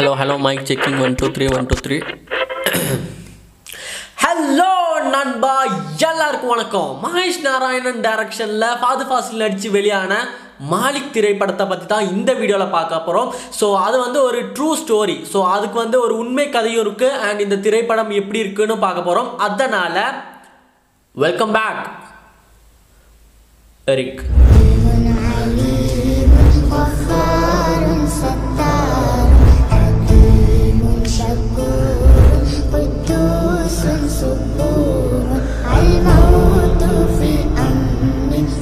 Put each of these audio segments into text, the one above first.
Hello hello mic checking one two three one two three hello நண்பா எல்லாருக்கும் வணக்கம். மகேஷ் நாராயணன் டைரக்ஷனில் ஃபாது ஃபாசில் நடித்து வெளியான மாலிக் திரைப்படத்தை பற்றி தான் இந்த வீடியோவில் பார்க்க போகிறோம் ஸோ அது வந்து ஒரு ட்ரூ ஸ்டோரி ஸோ அதுக்கு வந்து ஒரு உண்மை கதையும் இருக்குது அண்ட் இந்த திரைப்படம் எப்படி இருக்குன்னு பார்க்க போகிறோம் அதனால் வெல்கம் பேக் எரிக்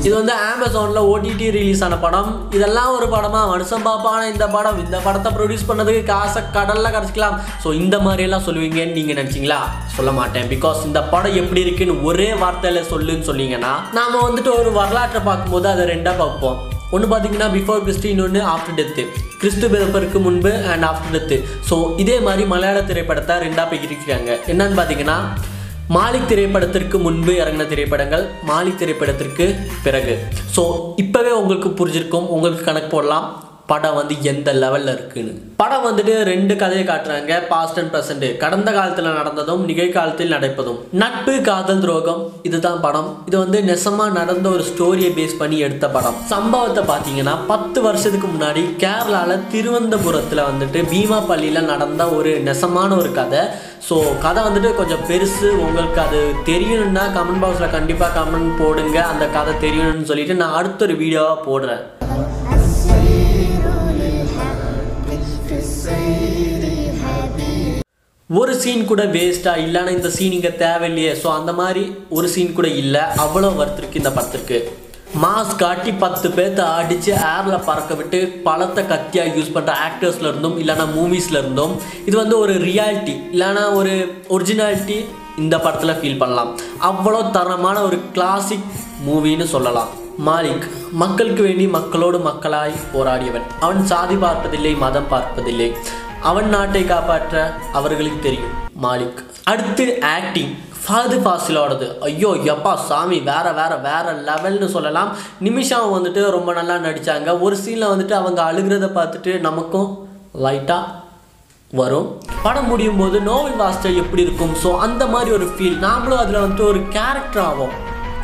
இது வந்து அமேசானில் ஓடிடி ரிலீஸ் ஆன படம். இதெல்லாம் ஒரு படமா? மனுஷன் பாப்பான இந்த படம். இந்த படத்தை ப்ரொடியூஸ் பண்ணதுக்கு காசை கடலில் கிடச்சிக்கலாம் ஸோ இந்த மாதிரியெல்லாம் சொல்லுவீங்கன்னு நீங்கள் நினச்சிங்களா? சொல்ல மாட்டேன். பிகாஸ் இந்த படம் எப்படி இருக்குன்னு ஒரே வார்த்தையில் சொல்லுன்னு சொன்னீங்கன்னா நாம் வந்துட்டு ஒரு வரலாற்றை பார்க்கும்போது அதை ரெண்டாக பார்ப்போம். ஒன்று பார்த்தீங்கன்னா பிஃபோர் கிறிஸ்டி இன்னொன்று ஆஃப்டர் டெத்து கிறிஸ்து பிறப்பருக்கு முன்பு அண்ட் ஆஃப்டர் டெத்து ஸோ இதே மாதிரி மலையாள திரைப்படத்தை ரெண்டாக பிரிக்கிறாங்க. என்னன்னு பார்த்தீங்கன்னா மாலிக் திரைப்படத்திற்கு முன்பு இறங்கின திரைப்படங்கள் மாலிக் திரைப்படத்திற்கு பிறகு. ஸோ இப்போவே உங்களுக்கு புரிஞ்சிருக்கும் உங்களுக்கு கணக்கு போடலாம். படம் வந்து எந்த லெவலில் இருக்குன்னு. படம் வந்துட்டு ரெண்டு கதையை காட்டுறாங்க பாஸ்ட் அண்ட் ப்ரெசண்ட் கடந்த காலத்தில் நடந்ததும் நிகழ்காலத்தில் நடப்பதும். நட்பு காதல் துரோகம் இதுதான் படம். இது வந்து நெசமாக நடந்த ஒரு ஸ்டோரியை பேஸ் பண்ணி எடுத்த படம். சம்பவத்தை பார்த்தீங்கன்னா பத்து வருஷத்துக்கு முன்னாடி கேரளாவில் திருவனந்தபுரத்தில் வந்துட்டு பீமா பள்ளியில் நடந்த ஒரு நெசமான ஒரு கதை. ஸோ கதை வந்துட்டு கொஞ்சம் பெருசு. உங்களுக்கு அது தெரியணும்னா கமெண்ட் பாக்ஸில் கண்டிப்பாக கமெண்ட் போடுங்க. அந்த கதை தெரியணும்னு சொல்லிட்டு நான் அடுத்த ஒரு வீடியோவாக போடுறேன். ஒரு சீன் கூட வேஸ்ட்டாக இல்லைன்னா இந்த சீன் இங்கே தேவையில்லையே. ஸோ அந்த மாதிரி ஒரு சீன் கூட இல்லை. அவ்வளோ ஒருத்தருக்கு இந்த படத்திற்கு. மாஸ் காட்டி பத்து பேர்த்த அடித்து ஏரில் பறக்க விட்டு பழத்தை கத்தியாக யூஸ் பண்ணுற ஆக்டர்ஸில் இருந்தும் இல்லைனா மூவிஸில் இருந்தும் இது வந்து ஒரு ரியாலிட்டி இல்லைனா ஒரு ஒரிஜினாலிட்டி இந்த படத்தில் ஃபீல் பண்ணலாம். அவ்வளோ தரமான ஒரு கிளாசிக் மூவின்னு சொல்லலாம். மாலிக் மக்களுக்கு வேண்டி மக்களோடு மக்களாய் போராடியவன். அவன் சாதி பார்ப்பதில்லை மதம் பார்ப்பதில்லை. அவன் நாட்டை காப்பாற்ற அவர்களுக்கு தெரியும். மாலிக். அடுத்து ஆக்டிங் ஃபாது ஃபாசிலோடது. ஐயோ எப்பா சாமி வேற வேற வேற லெவல்னு சொல்லலாம். நிமிஷம் வந்துட்டு ரொம்ப நல்லா நடித்தாங்க ஒரு சீனில் வந்துட்டு அவங்க அழுகிறத பார்த்துட்டு நமக்கும் லைட்டாக வரும். படம் முடியும் போது நோவல் வாஸ்டர் எப்படி இருக்கும்? ஸோ அந்த மாதிரி ஒரு ஃபீல் நாமளும் அதில் வந்துட்டு ஒரு கேரக்டர் ஆகும்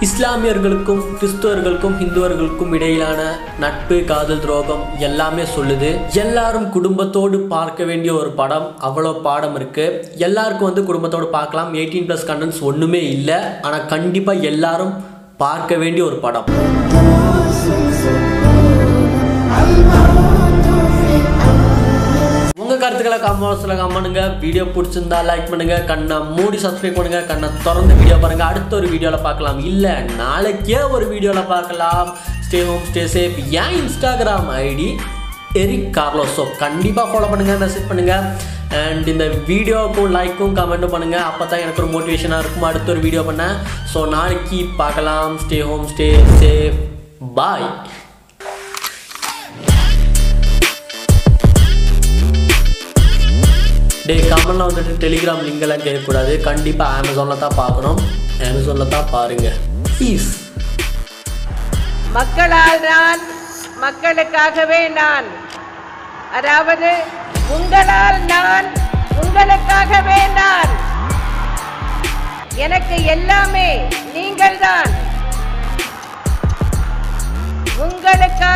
இஸ்லாமியர்களுக்கும் கிறிஸ்துவர்களுக்கும் இந்துவர்களுக்கும் இடையிலான நட்பு காதல் துரோகம் எல்லாமே சொல்லுது. எல்லாரும் குடும்பத்தோடு பார்க்க வேண்டிய ஒரு படம் அவ்வளோ பாடம் இருக்கு. எல்லாருக்கும் வந்து குடும்பத்தோடு பார்க்கலாம். எயிட்டீன் ப்ளஸ் கண்டன்ஸ் ஒன்றுமே இல்லை. ஆனால் கண்டிப்பாக எல்லாரும் பார்க்க வேண்டிய ஒரு படம். கருத்துக்களை கமெண்ட்ஸில் காமனுங்க வீடியோ பிடிச்சிருந்தா லைக் பண்ணுங்க. கண்ணை மூடி சப்ஸ்கிரைப் பண்ணுங்க. கண்ணை திறந்து வீடியோ பாருங்க. அடுத்த ஒரு வீடியோவில் பார்க்கலாம். இல்லை நாளைக்கே ஒரு வீடியோவில் பார்க்கலாம். ஸ்டே ஹோம் ஸ்டே சேஃப் ஏன் Instagram ID Eric Carlos so கண்டிப்பாக ஃபாலோ பண்ணுங்கள் மெசேஜ் பண்ணுங்கள் அண்ட் இந்த வீடியோவுக்கும் லைக்கும் கமெண்ட்டும் பண்ணுங்கள் அப்போ தான் எனக்கு ஒரு மோட்டிவேஷனாக இருக்கும். அடுத்த ஒரு வீடியோ பண்ணேன் ஸோ நாளைக்கு பார்க்கலாம். Stay home stay safe bye டே கமெண்ட்ல வந்துட்டு டெலிகிராம் லிங்கெல்லாம் கேட்கக்கூடாது. கண்டிப்பாக அமேசானில் தான் பார்க்கணும். அமேசானில் தான் பாருங்கள் ப்ளீஸ் மக்களால் நான் மக்களுக்காகவே நான் அதாவது உங்களால் நான் உங்களுக்காகவே நான் எனக்கு எல்லாமே நீங்கள் தான் உங்களுக்காக